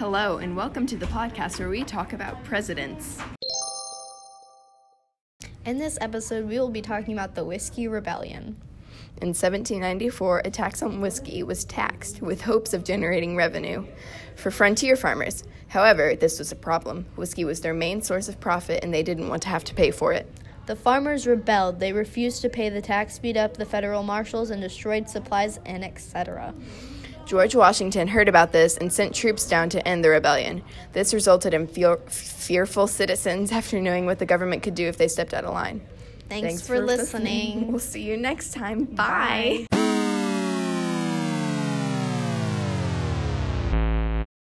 Hello, and welcome to the podcast where we talk about presidents. In this episode, we will be talking about the Whiskey Rebellion. In 1794, a tax on whiskey was taxed with hopes of generating revenue for frontier farmers. However, this was a problem. Whiskey was their main source of profit, and they didn't want to have to pay for it. The farmers rebelled. They refused to pay the tax, beat up the federal marshals, and destroyed supplies and etc. George Washington heard about this and sent troops down to end the rebellion. This resulted in fear- fearful citizens after knowing what the government could do if they stepped out of line. Thanks, for, listening. We'll see you next time. Bye. Bye.